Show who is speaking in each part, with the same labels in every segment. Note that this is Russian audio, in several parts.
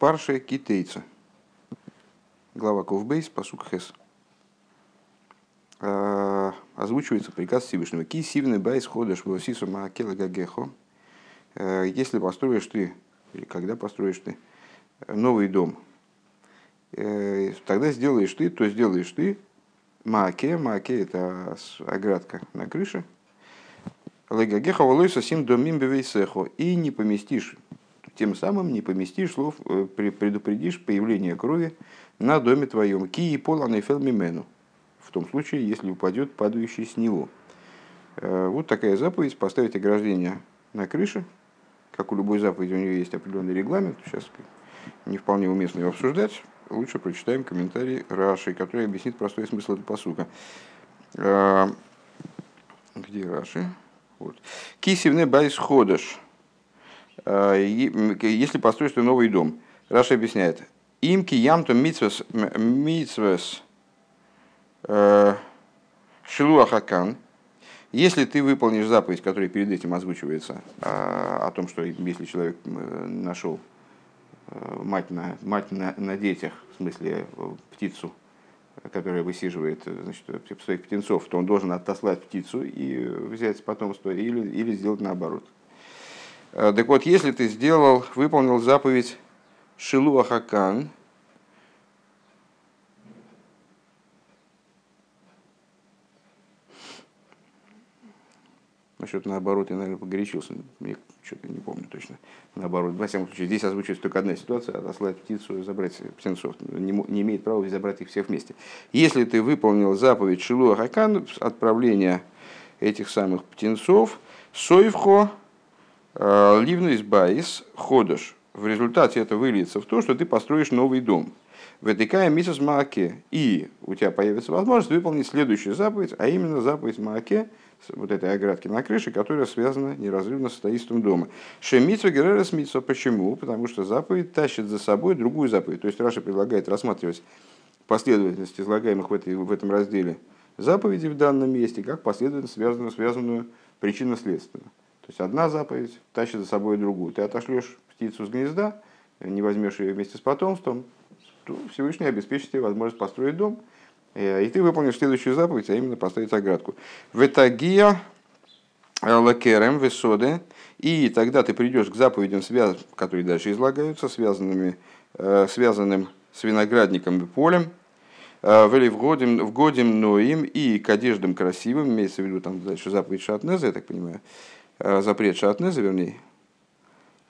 Speaker 1: פרשה כי תצא. Глава כ"ב, פסוק ח. А, озвучивается приказ Всевышнего. כי תבנה בית חדש ועשית מעקה לגגך. А, если построишь ты, или когда построишь ты, новый дом, э, тогда сделаешь ты, то сделаешь ты מעקה. מעקה – это оградка на крыше. לגגך ולא תשים דמים בביתך. И не поместишь тем самым не поместишь слов, э, предупредишь появление крови на доме твоем. Ки и полан фелмимену. В том случае, если упадет падающий с него. Э, вот такая заповедь поставить ограждение на крыше. Как у любой заповеди у нее есть определенный регламент. Сейчас не вполне уместно его обсуждать. Лучше прочитаем комментарий Раши, который объяснит простой смысл этого посука. Э, где Раши? Вот. כי תבנה בית חדש. Э, если построишь ты новый дом. Раши объясняет. אם קיימת מצות מצות э, שילוח הקן. Если ты выполнишь заповедь, которая перед этим озвучивается, э, о том, что если человек нашел мать на, мать на, на детях, в смысле птицу, которая высиживает значит, своих птенцов, то он должен отослать птицу и взять потомство или, или сделать наоборот. Э, так вот, если ты сделал, выполнил заповедь Шилуа Хакан, Насчет наоборот, я, наверное, погорячился. Я что-то не помню точно. Наоборот, во всяком случае, здесь озвучивается только одна ситуация. Отослать птицу и забрать птенцов. Не, не имеет права забрать их всех вместе. Если ты выполнил заповедь שילוח הקן, отправления этих самых птенцов, סופך э, לבנות בית חדש. В результате это выльется в то, что ты построишь новый дом. ותקיים מצות מעקה. И у тебя появится возможность выполнить следующую заповедь, а именно заповедь מעקה, вот этой оградки на крыше, которая связана неразрывно с строительством дома. שמצוה גוררת מצוה. Почему? Потому что заповедь тащит за собой другую заповедь. То есть Раши предлагает рассматривать последовательность излагаемых в, этой, в этом разделе заповеди в данном месте как последовательность, связанную, связанную причинно-следственно. Есть одна заповедь тащит за собой другую. Ты отошлешь птицу с гнезда, не возьмешь ее вместе с потомством, то Всевышний обеспечит тебе возможность построить дом, э, и ты выполнишь следующую заповедь, а именно поставить оградку. Ветагия лакерем весоде, и тогда ты придешь к заповедям, которые дальше излагаются, связанными, э, связанным с виноградником и полем, э, Вели в годим, в годим ноим и к одеждам красивым, имеется в виду там дальше заповедь Шатнеза, я так понимаю, запрет шатнеза, вернее.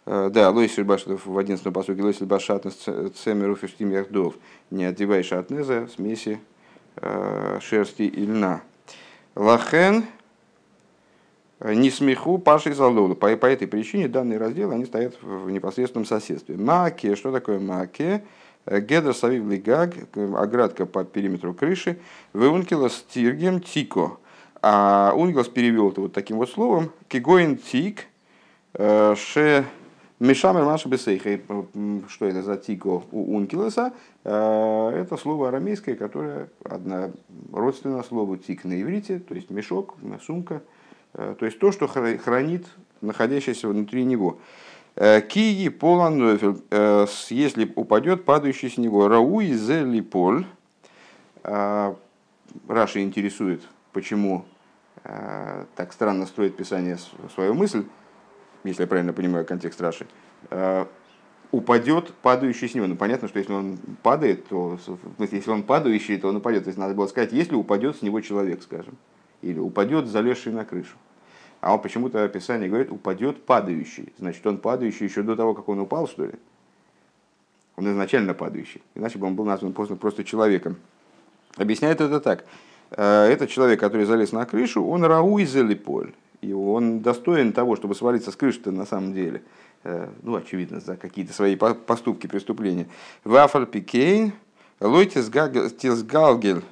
Speaker 1: Э, да, лойс башатов в 11 посуке, лойс башатнез цемеру фештим яхдов, не одевай шатнеза смеси э, шерсти и льна. Лахен не смеху пашей залолу. По, по этой причине данные разделы они стоят в непосредственном соседстве. Маке, что такое маке? Гедр савив лигаг, оградка по периметру крыши, выункила стиргем тико. А Унгелс перевел это вот таким вот словом. Кигоин тик э, ше мешамер маша бесейхей. Что это за тико у Ункилоса? Э, это слово арамейское, которое одно родственно слову тик на иврите, то есть мешок, сумка. Э, то есть то, что хранит находящееся внутри него. Кии полан если упадет падающий с него рауи зели поль. Раши интересует почему э, так странно строит Писание свою мысль, если я правильно понимаю контекст Раши, э, упадет падающий с него. Ну, понятно, что если он падает, то, если он падающий, то он упадет. То есть надо было сказать, если упадет с него человек, скажем, или упадет залезший на крышу. А он почему-то описание говорит, упадет падающий. Значит, он падающий еще до того, как он упал, что ли? Он изначально падающий. Иначе бы он был назван просто, просто человеком. Объясняет это так. Э, этот человек, который залез на крышу, он рауй залиполь. И он достоин того, чтобы свалиться с крыши-то на самом деле. Э, ну, очевидно, за какие-то свои поступки, преступления. Вафаль пикейн, лойтис галгель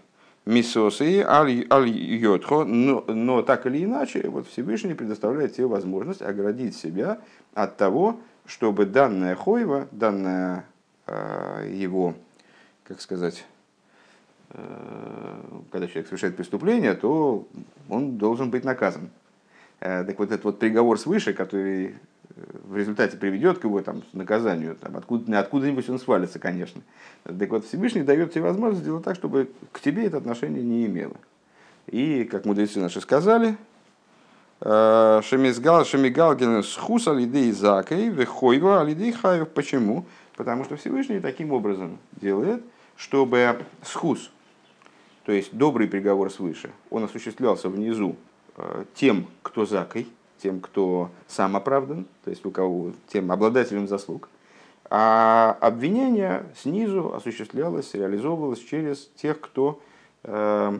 Speaker 1: мисосы аль йотхо, но, так или иначе, вот Всевышний предоставляет тебе возможность оградить себя от того, чтобы данная хойва, данная э, его, как сказать, когда человек совершает преступление, то он должен быть наказан. Э, так вот этот вот приговор свыше, который в результате приведет к его там, наказанию, там, откуда, откуда-нибудь он свалится, конечно. Так вот, Всевышний дает тебе возможность сделать так, чтобы к тебе это отношение не имело. И, как мудрецы наши сказали, э, Шемизгал, Шемигалгин схус алидей закой, вехойва алидей хаев. Почему? Потому что Всевышний таким образом делает, чтобы схус, то есть добрый приговор свыше, он осуществлялся внизу э, тем, кто закой, тем, кто сам оправдан, то есть у кого, тем обладателем заслуг. А обвинение снизу осуществлялось, реализовывалось через тех, кто э,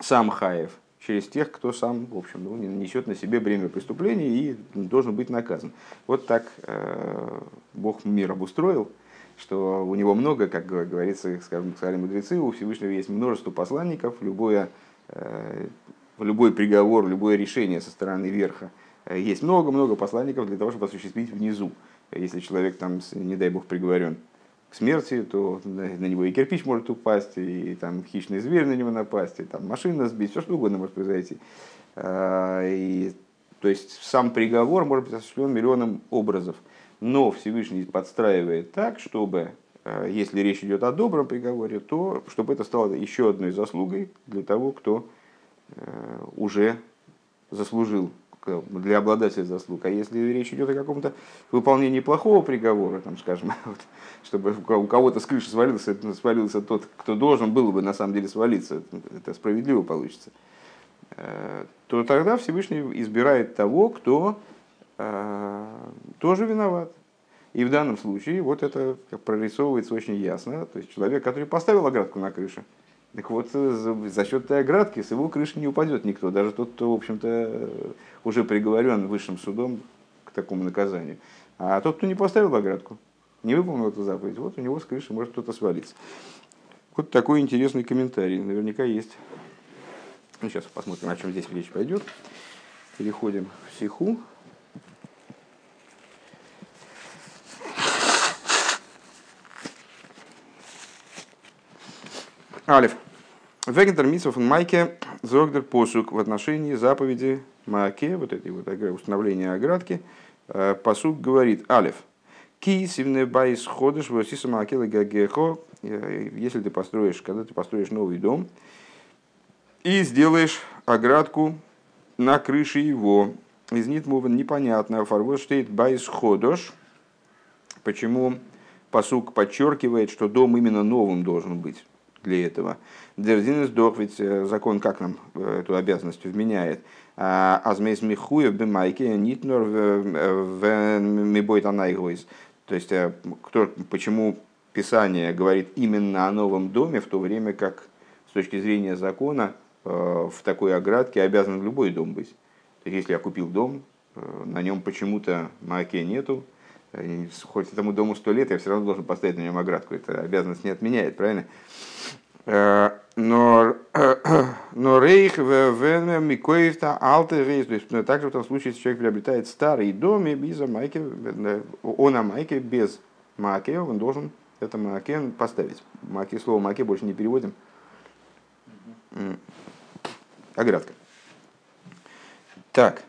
Speaker 1: сам хаев, через тех, кто сам, в общем, ну, несет на себе бремя преступления и должен быть наказан. Вот так э, Бог мир обустроил, что у него много, как говорится, скажем, сказали мудрецы, у Всевышнего есть множество посланников, любое, э, любой приговор, любое решение со стороны верха, э, есть много-много посланников для того, чтобы осуществить внизу. Если человек там, не дай бог, приговорен к смерти, то на него и кирпич может упасть, и там хищный зверь на него напасть, и там машина сбить, все что угодно может произойти. А, и, то есть сам приговор может быть осуществлен миллионом образов. Но Всевышний подстраивает так, чтобы, а, если речь идет о добром приговоре, то чтобы это стало еще одной заслугой для того, кто а, уже заслужил для обладателя заслуг. А если речь идет о каком-то выполнении плохого приговора, там, скажем, вот, чтобы у кого-то с крыши свалился, свалился тот, кто должен был бы на самом деле свалиться, это справедливо получится, э, то тогда Всевышний избирает того, кто э, тоже виноват. И в данном случае вот это прорисовывается очень ясно. То есть человек, который поставил оградку на крыше, так вот, э, за, счет этой оградки с его крыши не упадет никто, даже тот, кто, в общем-то, уже приговорен высшим судом к такому наказанию. А тот, кто не поставил оградку, не выполнил эту заповедь, вот у него с крыши может кто-то свалиться. Вот такой интересный комментарий, наверняка есть. Ну, сейчас посмотрим, о чем здесь речь пойдет. Переходим в сиху. א. וועגן דער מצוה מעקה זאגט דער פסוק в отношении заповеди מעקה, вот этой вот установления оградки. Э, פסוק говорит א. כי תבנה בית חדש ועשית מעקה לגגך. Э, если ты построишь, когда ты построишь новый дом и сделаешь оградку на крыше его, איז ניט מובן непонятно, פארוואס שטייט בית חדש. Почему посук подчеркивает, что дом именно новым должен быть? Для этого. Дерзин сдох, ведь э, закон как нам э, эту обязанность вменяет. А, Азмейс Михуев Бемайке Нитнор Мибойт Анайгойс. То есть, э, кто, почему Писание говорит именно о новом доме, в то время как с точки зрения закона в такой оградке обязан любой дом быть. То есть, если я купил дом, на нем почему-то маке нету, хоть этому дому сто лет, я все равно должен поставить на нем оградку. Это обязанность не отменяет, правильно? Э, но, но рейх в микоевта алты рейс. То есть ну, также в том случае, если человек приобретает старый дом и без майки, он на майке без маки, он должен это маке поставить. Маки, слово маке больше не переводим. Оградка. Так.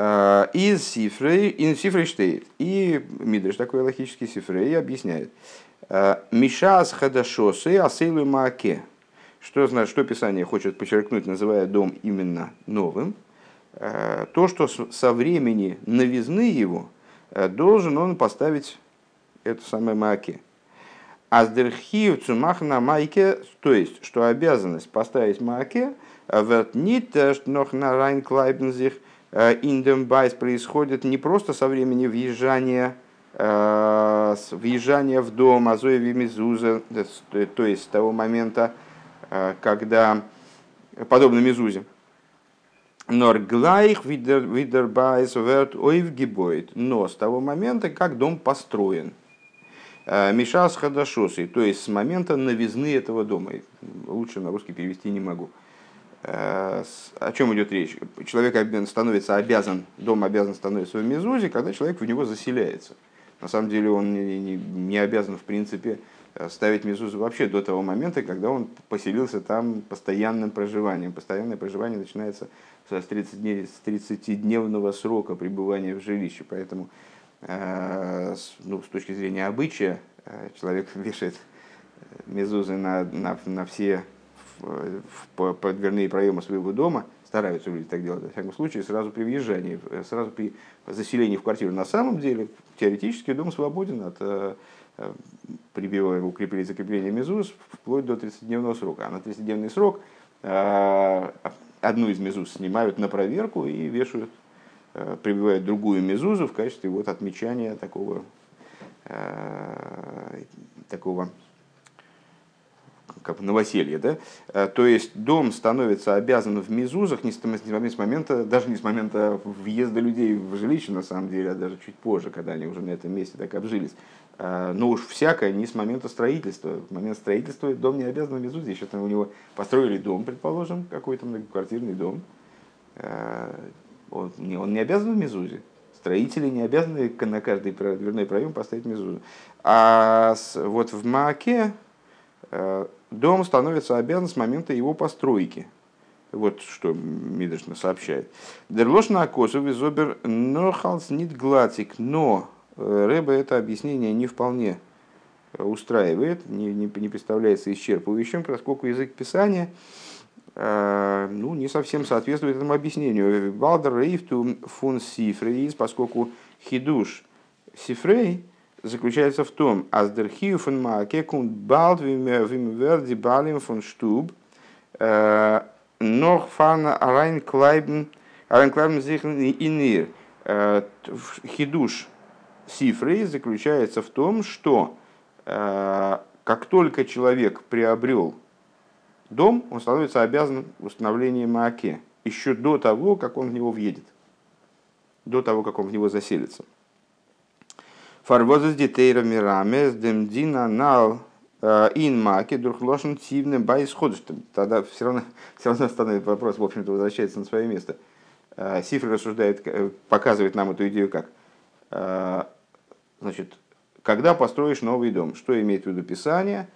Speaker 1: Э, из Сифрей, из Сифрей штейт. И Мидриш такой логический Сифрей объясняет. Э, Мишас хадашосы асейлу мааке. Что, значит, что Писание хочет подчеркнуть, называя дом именно новым? Э, то, что со времени новизны его должен он поставить это самое мааке. Аздерхив цумахна майке, то есть, что обязанность поставить мааке, ווערט ניט נאכן אריינקלייבן זיך – אין דעם בית происходит не просто со времени въезжания, э, въезжания в дом אזוי ווי מזוזה, то есть с того момента, э, когда, подобно мезузе, נאר גלייך ווי דער בית ווערט אויפגעבויט, но с того момента, как дом построен. Э, משעת חדשותו, то есть с момента новизны этого дома. Лучше на русский перевести не могу. Э, о чем идет речь? Человек становится обязан, дом обязан становиться в Мезузе, когда человек в него заселяется. на самом деле он не, не, не обязан, в принципе, ставить мезузу вообще до того момента, когда он поселился там постоянным проживанием. Постоянное проживание начинается с 30 дней, с 30-дневного срока пребывания в жилище. Поэтому э, ну, с точки зрения обычая э, человек вешает мезузы на, на, на все в, в, в дверные проемы своего дома, стараются люди так делать, во всяком случае, сразу при въезжании, сразу при заселении в квартиру. На самом деле, теоретически дом свободен от э, прибивая, укрепили закрепление мезуз вплоть до 30-дневного срока. А на 30-дневный срок э, одну из мезуз снимают на проверку и вешают, э, прибивают другую мезузу в качестве вот отмечания такого, э, такого как новоселье, да? То есть дом становится обязан в мезузах не с момента, даже не с момента въезда людей в жилище, на самом деле, а даже чуть позже, когда они уже на этом месте так обжились. Но ну уж всякое не с момента строительства. В момент строительства дом не обязан в мезузе. Сейчас у него построили дом, предположим, какой-то многоквартирный дом. Он не, он не обязан в мезузе. Строители не обязаны на каждый дверной проем поставить мезузу. А вот в Мааке э, дом становится обязан с момента его постройки. Вот что Мидршна сообщает. Дерлошна акосу визобер нохалс нит глатик, но Рэба это объяснение не вполне устраивает, не, не, не представляется исчерпывающим, поскольку язык писания э, ну, не совсем соответствует этому объяснению. Балдер рейфту фун сифрейс, поскольку хидуш сифрей заключается в том, аздерхию фун мааке кунт балд вимверди балим фун штуб э, нох фан арайн клайбен арайн клайбен инир. Э, хидуш сифрой заключается в том, что э, как только человек приобрел дом, он становится обязан установлением Мааке, еще до того, как он в него въедет, до того, как он в него заселится. Фарвозас детейра мираме с демдина нал э, ин маке дурхлошен тивным байсходыш. Тогда все равно, все равно становится вопрос, в общем-то, возвращается на свое место. Э, Сифр рассуждает, показывает нам эту идею как Значит, когда построишь новый дом, что имеет в виду Писание,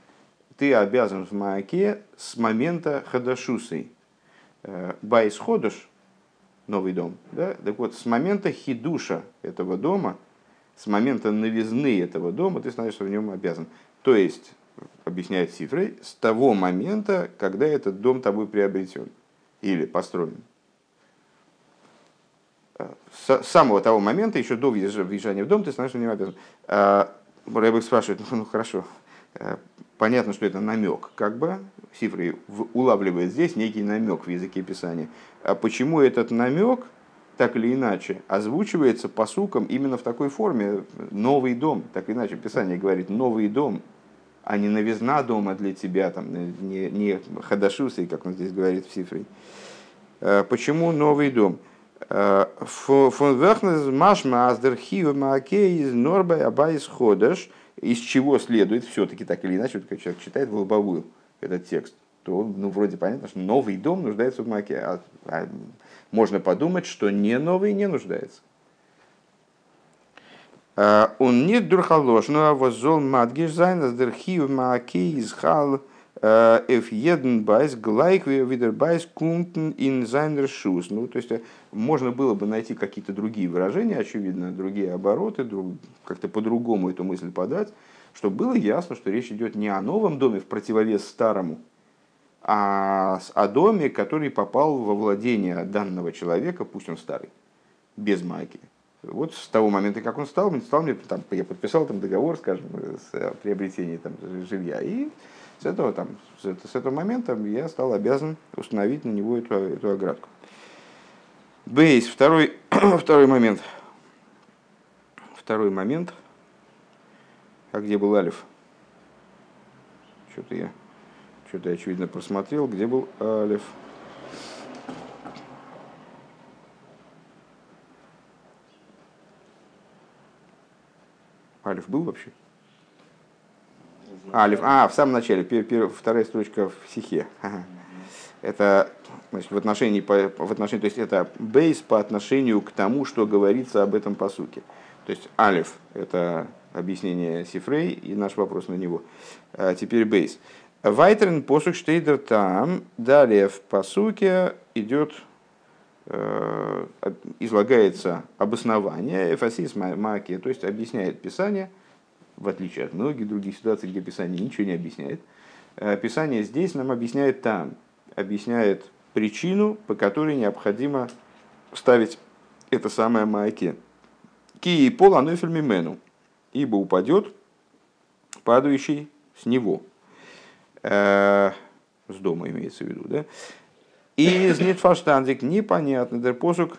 Speaker 1: ты обязан в Мааке с момента Хадашусы. Э, Байс ходыш, новый дом, да? так вот, с момента хидуша этого дома, с момента новизны этого дома, ты становишься в нем обязан. То есть, объясняет Сифрей, с того момента, когда этот дом тобой приобретен или построен с самого того момента, еще до въезжания в дом, ты становишься в него обязан. А, Рэбек спрашивает, ну, ну хорошо, э, понятно, что это намек, как бы, Сифры улавливает здесь некий намек в языке Писания. А почему этот намек, так или иначе, озвучивается посуком именно в такой форме, новый дом, так или иначе, Писание говорит, новый дом, а не новизна дома для тебя, там, не, не хадашусы, как он здесь говорит в Сифре. Э, почему новый дом? Фон Верхнес Машма Аздерхива Мааке из Норбай Абайс Ходаш, из чего следует, все-таки так или иначе, вот человек читает в лобовую этот текст, то ну, вроде понятно, что новый дом нуждается в מעקה. А, а можно подумать, что не новый не нуждается. Он не дурхалош, но возол мадгиш зайн, аздерхив Мааке из Хал אויף יעדן בית גלייך ווי דער בית קומט אין זיין רשות. Ну, то есть можно было бы найти какие-то другие выражения, очевидно, другие обороты, как-то по-другому эту мысль подать, чтобы было ясно, что речь идет не о новом доме в противовес старому, а о доме, который попал во владение данного человека, пусть он старый, без מעקה. Вот с того момента, как он стал, стал мне, там, я подписал там договор, скажем, с приобретением там, жилья, и с этого, там, с, с этого момента я стал обязан установить на него эту, эту оградку. Бейс, второй, второй момент. Второй момент. А где был Алиф? Что-то я, что-то я очевидно просмотрел. Где был Алиф? Алиф был вообще? Алиф. А, в самом начале, пер, пер, вторая строчка в стихе. Это значит, в отношении, по, в отношении, то есть это бейс по отношению к тому, что говорится об этом посуке. То есть алиф – это объяснение Сифрей и наш вопрос на него. А теперь бейс. Вайтерн посук штейдер там, далее в посуке идет, э, излагается обоснование эфасис маки, то есть объясняет Писание, в отличие от многих других ситуаций, где Писание ничего не объясняет. Э, Писание здесь нам объясняет там, объясняет причину, по которой необходимо ставить это самое майки. Ки и пол мену, ибо упадет падающий с него. Э, с дома имеется в виду, да? И из нетфаштандик непонятно, der посук,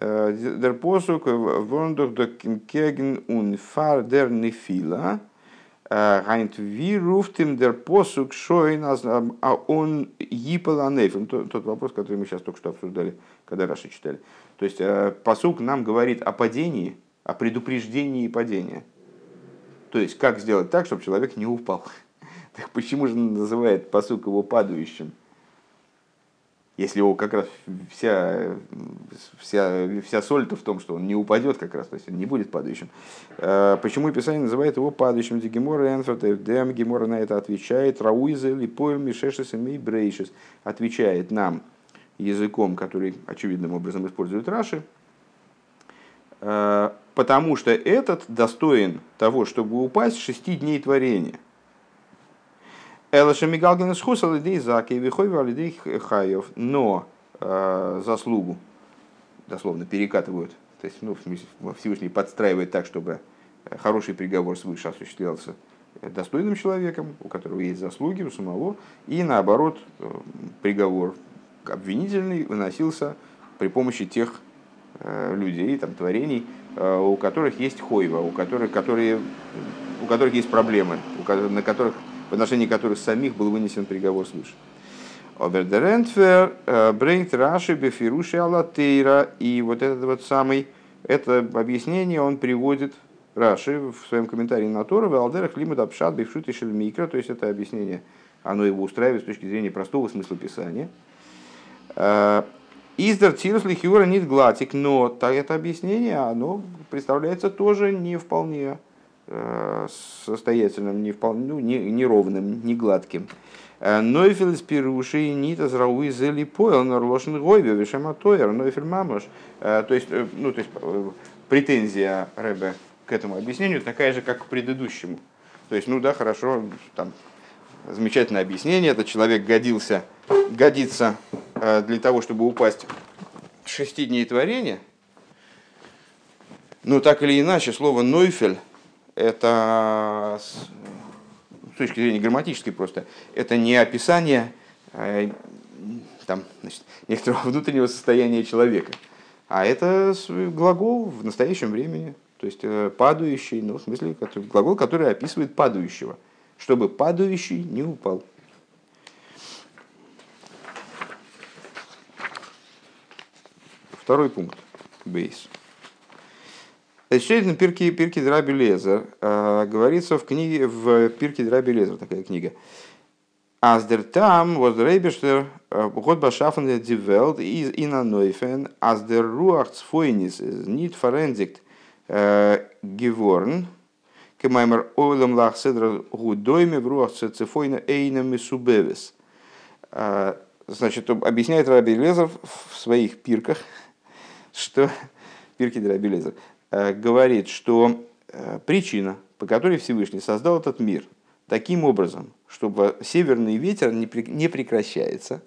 Speaker 1: э, der посук вондух до кеген ун фар дер нефила, Гайнт ви руфтим дер посук шойн, а он ипал анефим. Тот вопрос, который мы сейчас только что обсуждали, когда Раши читали. То есть э, посук нам говорит о падении, о предупреждении падения. То есть, как сделать так, чтобы человек не упал. Так почему же называет посук его падающим? Если его как раз вся, вся, вся соль-то в том, что он не упадет как раз, то есть он не будет падающим. Э, почему Писание называет его падающим? Гемора Энфорт, Эвдем, Гемора на это отвечает, Рауиза, Липойл, Мишешес и Брейшес, отвечает нам языком, который очевидным образом использует Раши, э, потому что этот достоин того, чтобы упасть шести дней творения. Элаша Мигалгин Схусал идей Заки, Вихойва идей Хаев, но э, заслугу, дословно, перекатывают, то есть ну, Всевышний подстраивает так, чтобы хороший приговор свыше осуществлялся достойным человеком, у которого есть заслуги у самого, и наоборот, приговор обвинительный выносился при помощи тех э, людей, там, творений, э, у которых есть хойва, у которых, которые, у которых есть проблемы, на которых в отношении которых самих был вынесен приговор свыше. Обердерентфер э, брейт Раши Бефируши Алатейра. И вот этот вот самый, это объяснение он приводит Раши в своем комментарии на Тору, Алдерах Лимут Апшат Бифшут и Шельмикра, то есть это объяснение, оно его устраивает с точки зрения простого смысла Писания. Э, Издер Тирус Лихиура Нит Глатик, но это объяснение, оно представляется тоже не вполне состоятельным, не вполне, ну, не, неровным, не гладким. Э, Нойфель из Пируши Нита зрауи зели поел нарлошен гойве вишема тойер Нойфель мамош. Э, то есть, ну, то есть претензия Рэбе к этому объяснению такая же, как к предыдущему. То есть, ну да, хорошо, там замечательное объяснение, этот человек годился, годится для того, чтобы упасть в шести дней творения, но так или иначе, слово «нойфель» это с точки зрения грамматической просто, это не описание э, там, значит, некоторого внутреннего состояния человека, а это глагол в настоящем времени, то есть э, падающий, ну, в смысле, глагол, который описывает падающего, чтобы падающий не упал. Второй пункт. Бейс. Эйшейден Пирки, Пирки Драби Лезер э, говорится в книге, в Пирки Драби Лезер, такая книга. Аздер там, воз рейбештер, год башафен дивелт из ина нойфен, аздер руах цфойнис, нит форензикт геворн, кемаймер ойлем лах седра гудойме в руах цефойна эйна мисубевес. Э, значит, объясняет Раби Лезер в своих пирках, что Пирки Раби Лезер, говорит, что э, причина, по которой Всевышний создал этот мир таким образом, чтобы северный ветер не прекращается,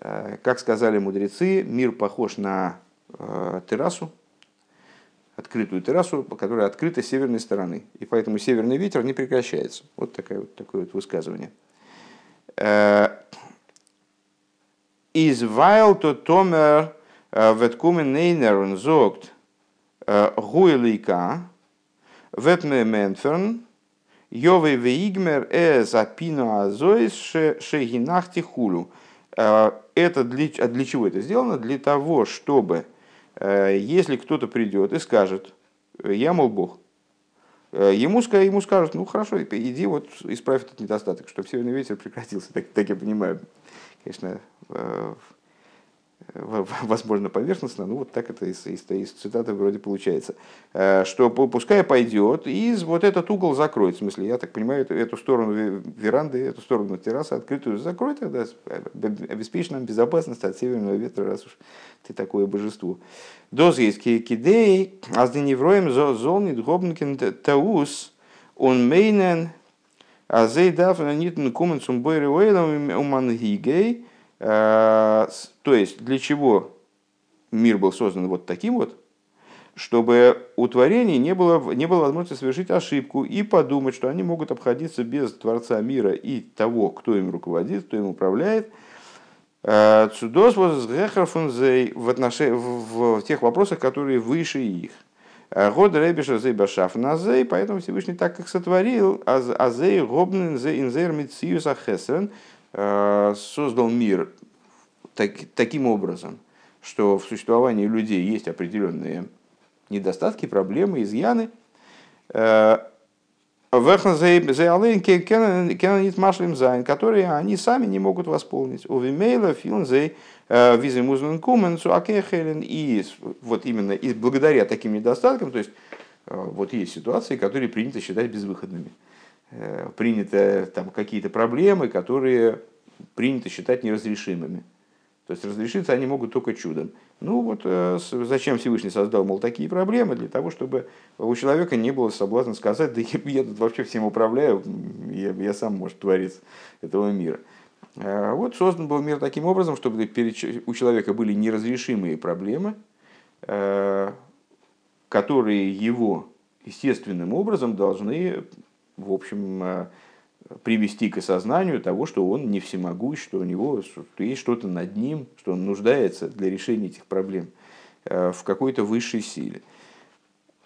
Speaker 1: э, как сказали мудрецы, мир похож на террасу, открытую террасу, которая открыта с северной стороны. И поэтому северный ветер не прекращается. Вот, такое вот такое вот высказывание. Из вайл то томер веткумен нейнер зогт Гуэлейка, Ветме Менферн, Йовей Вейгмер Э Запину Азоис Шегинахти Хулю. Это для, для чего это сделано? Для того, чтобы, если кто-то придет и скажет, я, мол, Бог, ему, ему скажут, ну хорошо, иди вот исправь этот недостаток, чтобы северный ветер прекратился, так, так я понимаю. Конечно, возможно, поверхностно, ну вот так это из, из, из цитаты вроде получается, э, что пускай пойдет и вот этот угол закроет, в смысле, я так понимаю, эту, эту сторону веранды, эту сторону террасы открытую закроет, тогда обеспечит нам безопасность от северного ветра, раз уж ты такое божество. Доз есть кидей, а с деневроем золнит гобнкин таус, он мейнен, а зей дафна нитн кумен сумбойры уэйлом умангигей, Э, то есть для чего мир был создан вот таким вот, чтобы у творений не было, не было возможности совершить ошибку и подумать, что они могут обходиться без Творца мира и того, кто им руководит, кто им управляет. Э, Цудос в, отношении, в тех вопросах, которые выше их. Э, Год Ребиша Зей Башаф Назей, поэтому Всевышний так как сотворил, Азей Гобнен Зей Инзер Митсиюс Ахесрен, Э, создал мир так, таким образом, что в существовании людей есть определенные недостатки, проблемы, изъяны, э, которые они сами не могут восполнить. У Филнзей, э, Куменцу, Акехелен. И вот именно и благодаря таким недостаткам, то есть вот есть ситуации, которые принято считать безвыходными. Э, принято там какие-то проблемы, которые принято считать неразрешимыми. То есть разрешиться они могут только чудом. Ну вот э, зачем Всевышний создал, мол, такие проблемы? Для того, чтобы у человека не было соблазна сказать, да я, тут вообще всем управляю, я, я сам, может, творец этого мира. Э, вот создан был мир таким образом, чтобы у человека были неразрешимые проблемы, которые его естественным образом должны в общем, э, привести к осознанию того, что он не всемогущ, что у него что есть что-то над ним, что он нуждается для решения этих проблем э, в какой-то высшей силе.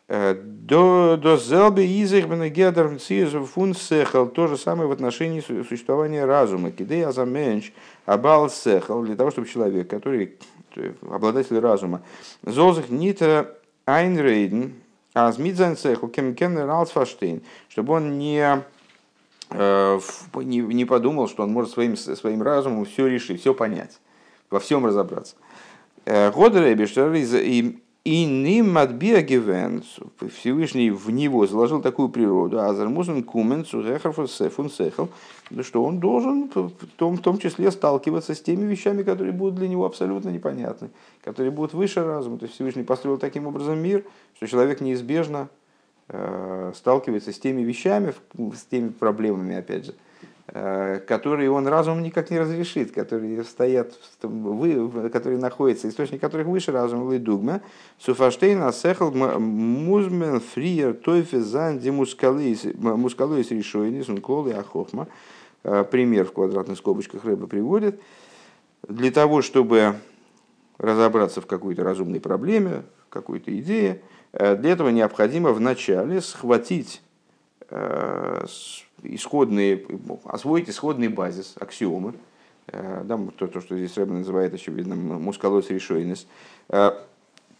Speaker 1: Э, до до зелбе изых бенегедер фун сехал то же самое в отношении существования разума. Кидей азаменш абал сехал для того, чтобы человек, который обладатель разума, зозах нита айнрейден а Змидзайн цеху кемкен Ралсфаштейн, чтобы он не, не, не подумал, что он может своим, своим разумом все решить, все понять, во всем разобраться. Э, и ним Всевышний в него заложил такую природу, а зармузен кумен фун сехал, что он должен в том, в том числе сталкиваться с теми вещами, которые будут для него абсолютно непонятны, которые будут выше разума. То есть Всевышний построил таким образом мир, что человек неизбежно э, сталкивается с теми вещами, с теми проблемами, опять же, Э, которые он разум никак не разрешит, которые стоят, которые находятся, источник которых выше разума, лидугма, суфаштейн асехал музмен фриер тойфе занди мускалуис решойнис унколы ахохма. Э, пример в квадратных скобочках рыба приводит. Для того, чтобы разобраться в какой-то разумной проблеме, в какой-то идее, э, для этого необходимо вначале схватить исходные, освоить исходный базис, аксиомы, э, да, то, то, что здесь Рэббен называет, очевидно, мускалос решойность, э,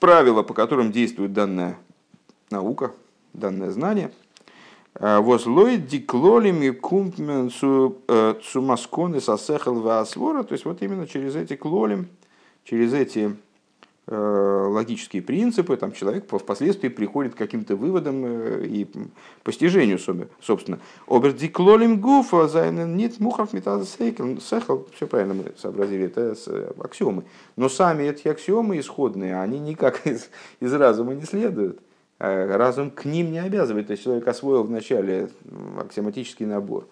Speaker 1: правила, по которым действует данная наука, данное знание, э, Возлой диклолими кумпмен цумасконы сасехал ваасвора, то есть вот именно через эти клолим, через эти Э, логические принципы, там человек впоследствии приходит к каким-то выводам э, и постижению, собственно. Обердиклолим гуфа зайнен нет мухов сехал, все правильно мы сообразили, это э, аксиомы. Но сами эти аксиомы исходные, они никак из, из разума не следуют. Разум к ним не обязывает. То есть человек освоил вначале аксиоматический набор,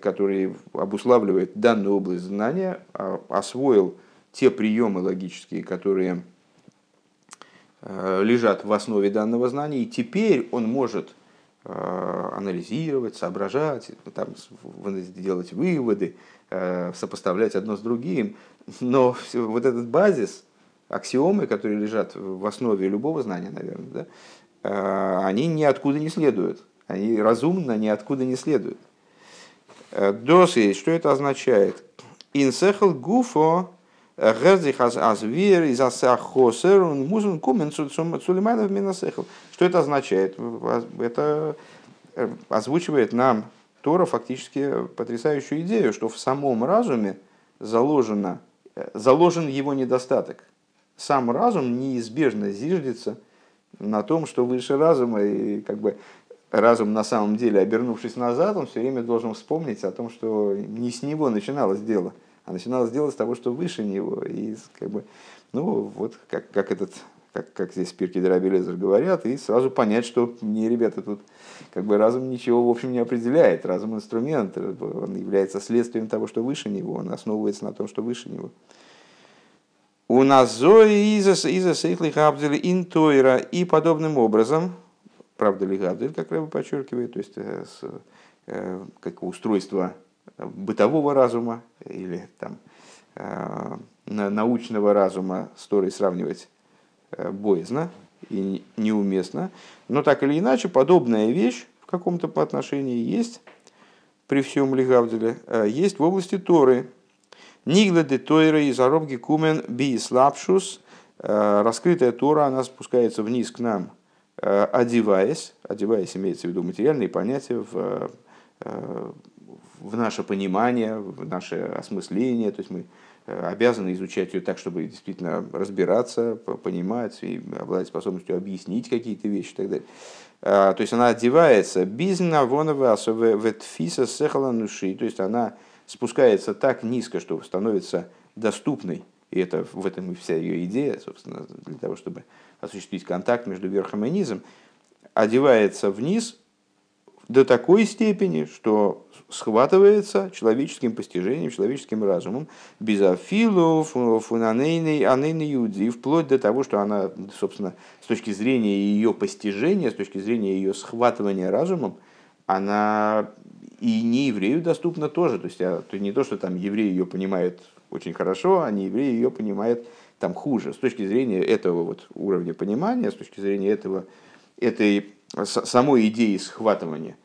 Speaker 1: который обуславливает данную область знания, а, освоил те приемы логические, которые Э, лежат в основе данного знания, и теперь он может э, анализировать, соображать, там, делать выводы, э, сопоставлять одно с другим. Но вот этот базис, аксиомы, которые лежат в основе любого знания, наверное, да, они ниоткуда не следуют. Они разумно ниоткуда не следуют. Досы, что это означает? Инсехал гуфо Что это означает? Это э, озвучивает нам Тора фактически потрясающую идею, что в самом разуме заложена заложен его недостаток. Сам разум неизбежно зиждется на том, что выше разума, и как бы разум на самом деле, обернувшись назад, он все время должен вспомнить о том, что не с него начиналось дело, а начиналось дело с того, что выше него. И как бы, ну, вот как, как этот как, как здесь Спирки Драбелезер говорят, и сразу понять, что не, ребята, тут как бы разум ничего в общем не определяет. Разум инструмент, он является следствием того, что выше него, он основывается на том, что выше него. У нас зои интойра и подобным образом, правда ли габдель, как Рэба подчеркивает, то есть э, э, как устройство бытового разума или там, э, научного разума с Торой сравнивать Э, боязно и неуместно. Но так или иначе, подобная вещь в каком-то отношении есть при всем Лигавделе, э, есть в области Торы. Нигла де Тойра и заробги кумен би слабшус. Раскрытая Тора, она спускается вниз к нам, одеваясь, одеваясь имеется в виду материальные понятия в, в наше понимание, в наше осмысление, то есть мы Э, обязаны изучать ее так, чтобы действительно разбираться, понимать и обладать способностью объяснить какие-то вещи и так далее. А, то есть она одевается bizna вонова ветфиса сехала нуши, то есть она спускается так низко, что становится доступной, и это, в этом и вся ее идея, собственно, для того, чтобы осуществить контакт между верхом и низом, одевается вниз до такой степени, что схватывается человеческим постижением, человеческим разумом, без афилу, фунанейной, анейной юди, вплоть до того, что она, собственно, с точки зрения ее постижения, с точки зрения ее схватывания разумом, она и не еврею доступна тоже. То есть, а, не то, что там еврей ее понимает очень хорошо, а не еврей ее понимает там хуже. С точки зрения этого вот уровня понимания, с точки зрения этого, этой самой идеи схватывания.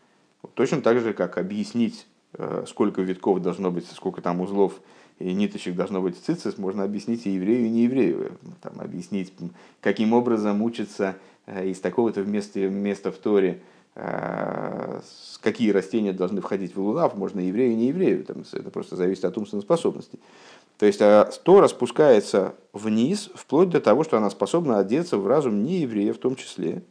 Speaker 1: Точно так же, как объяснить, э, сколько витков должно быть, сколько там узлов и ниточек должно быть цицис, можно объяснить и еврею, и не еврею. Там, объяснить, каким образом учится э, из такого-то места, места в Торе, э, какие растения должны входить в лулав, можно еврею, не еврею. Там, это просто зависит от умственных способностей. То есть Тора спускается вниз, вплоть до того, что она способна одеться в разум не еврея в том числе.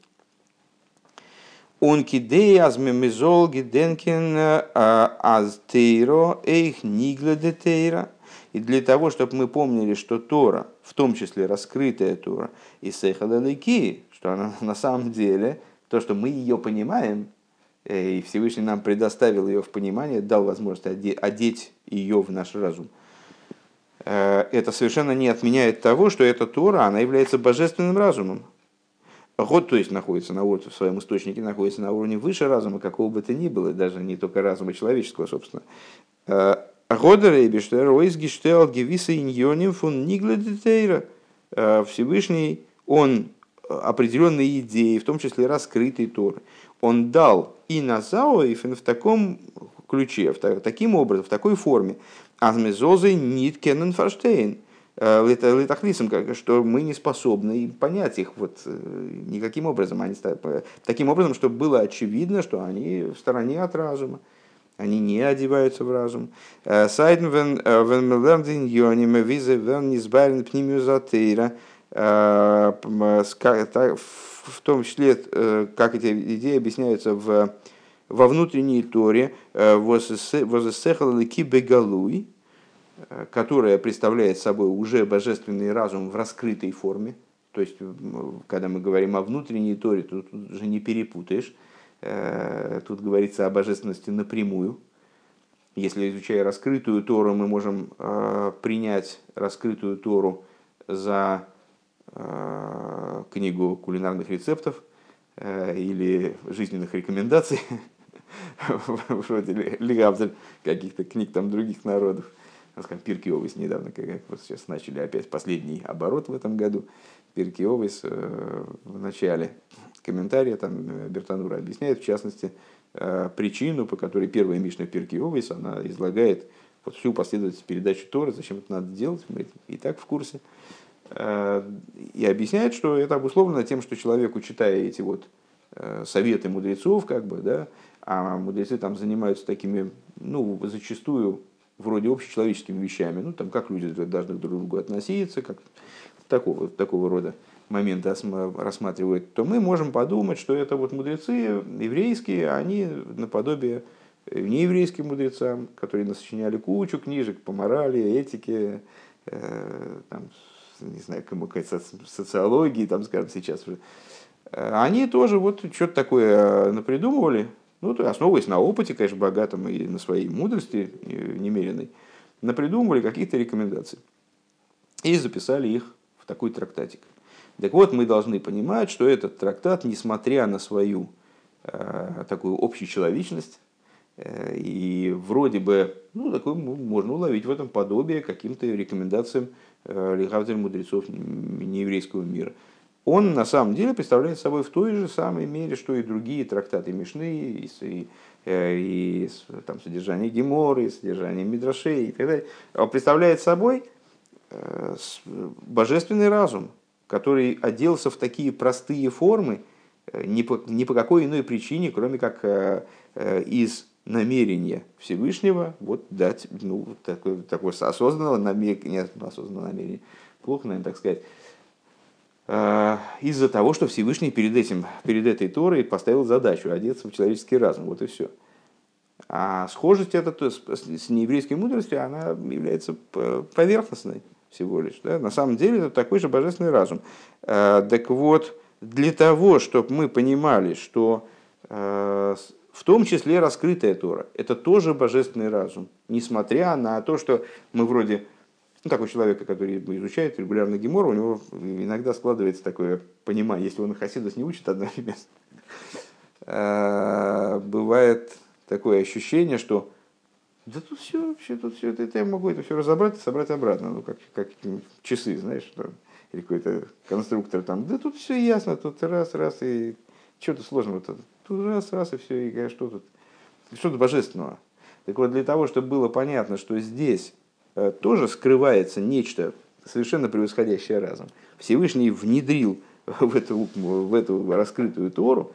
Speaker 1: Он кидей аз мемизол гиденкин аз тейро эйх нигла де тейра. И для того, чтобы мы помнили, что Тора, в том числе раскрытая Тора, и Сейхадалики, что она на самом деле, то, что мы ее понимаем, и Всевышний нам предоставил ее в понимание, дал возможность одеть ее в наш разум. Это совершенно не отменяет того, что эта Тора, она является божественным разумом. Год, то есть, находится на уровне, в своем источнике находится на уровне выше разума, какого бы то ни было, даже не только разума человеческого, собственно. Э, Года Рейбиштер, Ойсгиштел, Гевиса Иньоним, фун Нигледетейра. Э, Всевышний, он определенные идеи, в том числе раскрытые Торы, он дал и на Зауэйфен в таком ключе, в таким образом, в такой форме. Азмезозы нит кеннен фаштейн Э, литахлисом, что мы не способны понять их вот э, никаким образом. Они, таким образом, чтобы было очевидно, что они в стороне от разума. Они не одеваются в разум. Э, Сайден вен мелердин йоним визе вен низбарен пнимиозатейра. В том числе, как эти идеи объясняются в, во внутренней торе, возесехал ки бегалуй, Э, которая представляет собой уже божественный разум в раскрытой форме. То есть, когда мы говорим о внутренней Торе, то тут уже не перепутаешь. Э, тут говорится о божественности напрямую. Если изучая раскрытую Тору, мы можем э, принять раскрытую Тору за книгу кулинарных рецептов или жизненных рекомендаций, вроде Лигабзель каких-то книг там других народов скажем, Пирки Овес недавно, как вот сейчас начали опять последний оборот в этом году. Пирки Овес э, в начале комментария там э, Бертанура объясняет, в частности, э, причину, по которой первая Мишна Пирки Овес, она излагает вот всю последовательность передачи Торы, зачем это надо делать, мы и так в курсе. И объясняет, что это обусловлено тем, что человеку, читая эти вот советы мудрецов, как бы, да, а мудрецы там занимаются такими, ну, зачастую вроде общечеловеческими вещами, ну, там, как люди должны друг к другу относиться, как такого, такого рода моменты рассматривают, то мы можем подумать, что это вот мудрецы еврейские, они наподобие нееврейским мудрецам, которые насочиняли кучу книжек по морали, этике, э, там, не знаю, кому социологии, там, скажем, сейчас уже. Они тоже вот что-то такое напридумывали, ну, то основываясь на опыте, конечно, богатом и на своей мудрости немеренной, напридумывали какие-то рекомендации. И записали их в такой трактатик. Так вот, мы должны понимать, что этот трактат, несмотря на свою э, такую общечеловечность, э, и вроде бы, ну, такой можно уловить в этом подобие каким-то рекомендациям э, мудрецов нееврейского мира. Он на самом деле представляет собой в той же самой мере, что и другие трактаты Мишны, и, и, э, и там, содержание Геморы, и содержание Мидрашей и так далее. Представляет собой э, божественный разум, который оделся в такие простые формы, э, ни по, ни по какой иной причине, кроме как из намерения Всевышнего вот дать ну, такое, такое осознанного намерения, осознанного намерения, плохо, наверное, так сказать, из-за того, что Всевышний перед, этим, перед этой Торой поставил задачу одеться в человеческий разум. Вот и все. А схожесть эта с, с нееврейской мудростью, она является поверхностной всего лишь. Да? На самом деле это такой же божественный разум. Э, так вот, для того, чтобы мы понимали, что э, в том числе раскрытая Тора, это тоже божественный разум. Несмотря на то, что мы вроде, ну, такой человек, который изучает регулярно Гемор, у него иногда складывается такое понимание, если он Хасидус не учит одновременно, э, бывает такое ощущение, что да тут все вообще, тут все это, это я могу это все разобрать и собрать обратно, ну как, как часы, знаешь, там, или какой-то конструктор там. Да тут все ясно, тут раз, раз, и что-то сложного тут. Тут раз, раз, и все, и что тут, что-то божественного. Так вот, для того, чтобы было понятно, что здесь тоже скрывается нечто совершенно превосходящее разум. Всевышний внедрил в эту, в эту раскрытую Тору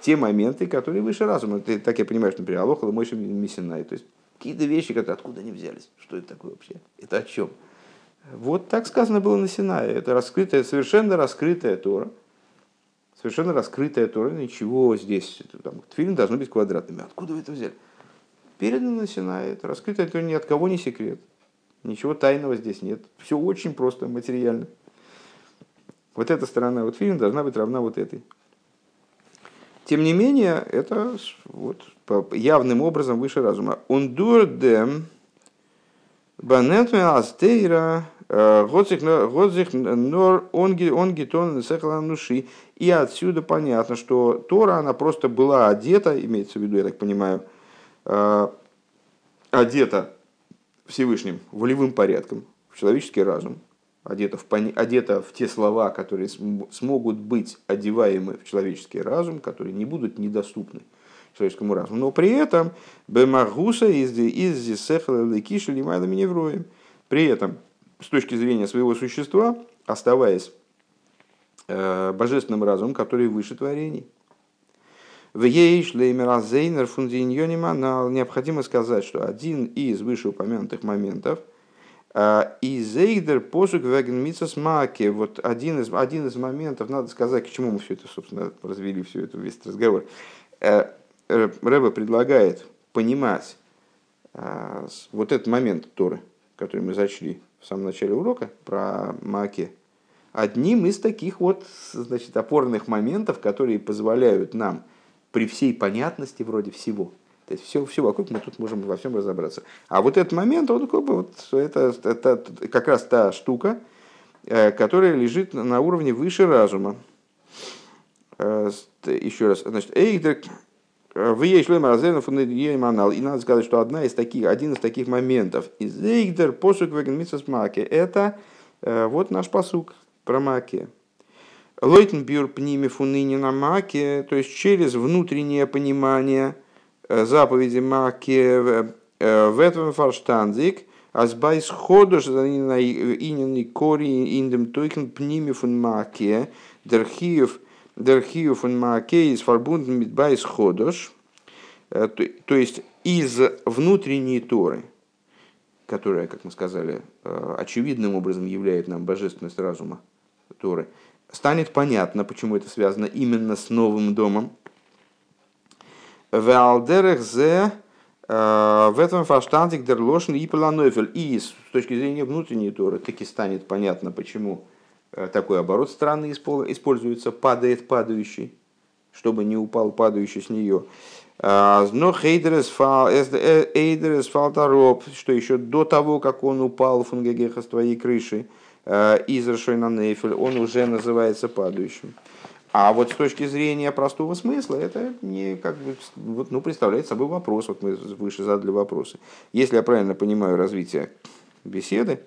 Speaker 1: те моменты, которые выше разума. Ты, так я понимаю, что, например, Алоха Мойши Мисинай. То есть Какие-то вещи, которые откуда они взялись? Что это такое вообще? Это о чем? Вот так сказано было на Синае. Это раскрытая, совершенно раскрытая Тора. Совершенно раскрытая Тора. Ничего здесь. Там, тфилин должны быть квадратными. Откуда вы это взяли? Передано на Синае. Это раскрытая Тора ни от кого не секрет. Ничего тайного здесь нет. Все очень просто, материально. Вот эта сторона вот фильм должна быть равна вот этой. Тем не менее, это вот, явным образом выше разума. Он дурдем банетме астейра э, годзих нор онгитон сехлануши. И отсюда понятно, что Тора, она просто была одета, имеется в виду, я так понимаю, э, одета Всевышним волевым порядком в человеческий разум одета в, одета в те слова, которые смогут быть одеваемы в человеческий разум, которые не будут недоступны человеческому разуму. Но при этом бемагуса из лекиши лимайда миневроем. При этом, с точки зрения своего существа, оставаясь э, божественным разумом, который выше творений. В Ейшлеймеразейнер фундиньониманал необходимо сказать, что один из вышеупомянутых моментов – а, и зейдер посук веген маки. Вот один из, один из моментов, надо сказать, к чему мы все это, собственно, развели все это, весь этот разговор. Э, Рэба предлагает понимать а, вот этот момент Торы, который мы зачли в самом начале урока про Маки, одним из таких вот значит, опорных моментов, которые позволяют нам при всей понятности вроде всего – то есть все, все вокруг мы тут можем во всем разобраться. А вот этот момент, он как бы вот, это, это как раз та штука, э, которая лежит на уровне выше разума. Э, еще раз, значит, Эйхдер, в ей шлем манал. И надо сказать, что одна из таких, один из таких моментов из Эйхдер посук веген маке. Это э, вот наш посук про маке. Лойтенбюр пними фуныни на маке, то есть через внутреннее понимание – Э, заповеди Маке э, в этом фарштандик, als bei Schodosh ihnen die Kori in dem Teuchen Pnimi von Makie, der Chiyuv, der Chiyuv von Makie ist verbunden mit bei Schodosh, то есть из внутренней Торы, которая, как мы сказали, э, очевидным образом являет нам божественность разума Торы, станет понятно, почему это связано именно с новым домом. Валдерех зе в этом фаштантик дерлошен и пеланофель. И с точки зрения внутренней Торы таки станет понятно, почему такой оборот странный используется, падает падающий, чтобы не упал падающий с нее. Но Хейдерес фалтароп, что еще до того, как он упал фунгегеха с твоей крыши, из на Нейфель, он уже называется падающим. А вот с точки зрения простого смысла, это не как бы, вот, ну, представляет собой вопрос. Вот мы выше задали вопросы. Если я правильно понимаю развитие беседы,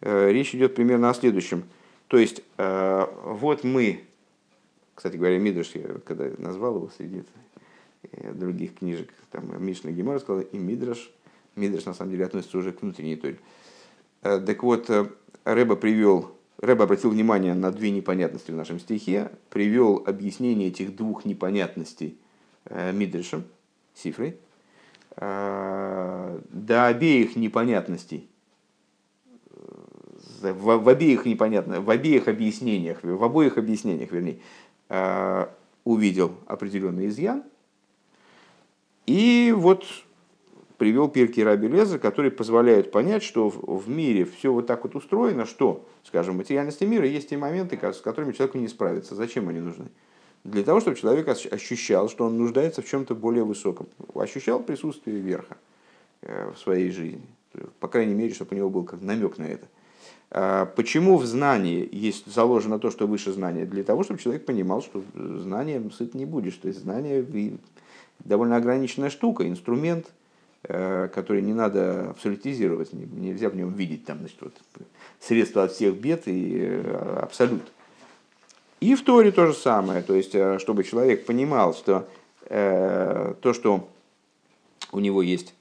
Speaker 1: речь идет примерно о следующем. То есть, вот мы, кстати говоря, Мидриш, я когда назвал его среди Э, других книжек, там Мишна Гемора сказал, и Мидраш. Мидраш на самом деле относится уже к внутренней. Э, так вот, э, Рэба привел, Рэба обратил внимание на две непонятности в нашем стихе, привел объяснение этих двух непонятностей Мидрашем, Сифрой, до обеих непонятностей, в, в обеих непонятно, в обеих объяснениях, в обоих объяснениях, вернее, увидел определенный изъян, и вот привел Пирки Раби Леза, который позволяет понять, что в мире все вот так вот устроено, что, скажем, в материальности мира есть те моменты, с которыми человеку не справиться. Зачем они нужны? Для того, чтобы человек ощущал, что он нуждается в чем-то более высоком. Ощущал присутствие верха э, в своей жизни. По крайней мере, чтобы у него был как намек на это. А почему в знании есть заложено то, что выше знания? Для того, чтобы человек понимал, что знанием сыт не будешь. То есть знание довольно ограниченная штука, инструмент, который не надо абсолютизировать, нельзя в нем видеть там, значит, вот, средства от всех бед и э, абсолют. И в Торе то же самое, то есть, э, чтобы человек понимал, что э, то, что у него есть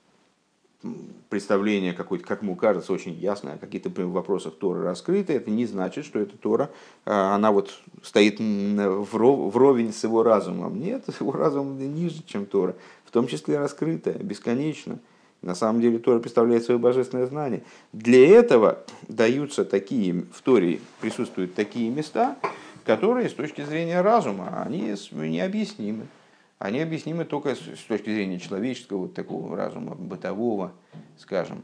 Speaker 1: представление какое-то, как ему кажется, очень ясное, о каких-то вопросах Торы раскрыто, это не значит, что эта Тора, она вот стоит вровень с его разумом. Нет, его разум ниже, чем Тора, в том числе раскрытая, бесконечно. На самом деле Тора представляет свое божественное знание. Для этого даются такие, в Торе присутствуют такие места, которые с точки зрения разума, они необъяснимы они объяснимы только с точки зрения человеческого, вот такого разума, бытового, скажем.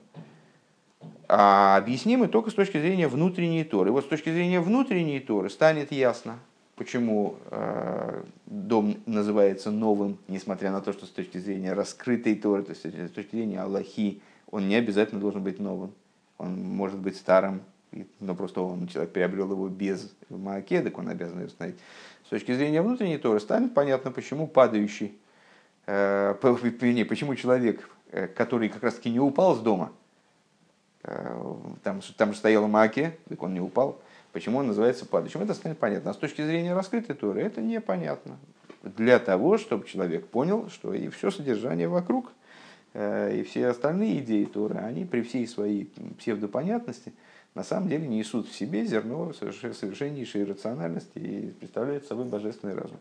Speaker 1: А объяснимы только с точки зрения внутренней Торы. И вот с точки зрения внутренней Торы станет ясно, почему э, дом называется новым, несмотря на то, что с точки зрения раскрытой Торы, то есть с точки зрения Аллахи, он не обязательно должен быть новым. Он может быть старым, но просто он, человек приобрел его без маакедок, он обязан ее установить с точки зрения внутренней Торы станет понятно, почему падающий, э, почему человек, э, который как раз таки не упал с дома, э, там, там же стояла Маке, так он не упал, почему он называется падающим, это станет понятно. А с точки зрения раскрытой Торы это непонятно. Для того, чтобы человек понял, что и все содержание вокруг, и все остальные идеи Торы, они при всей своей псевдопонятности – на самом деле несут в себе зерно совершеннейшей рациональности и представляют собой божественный разум.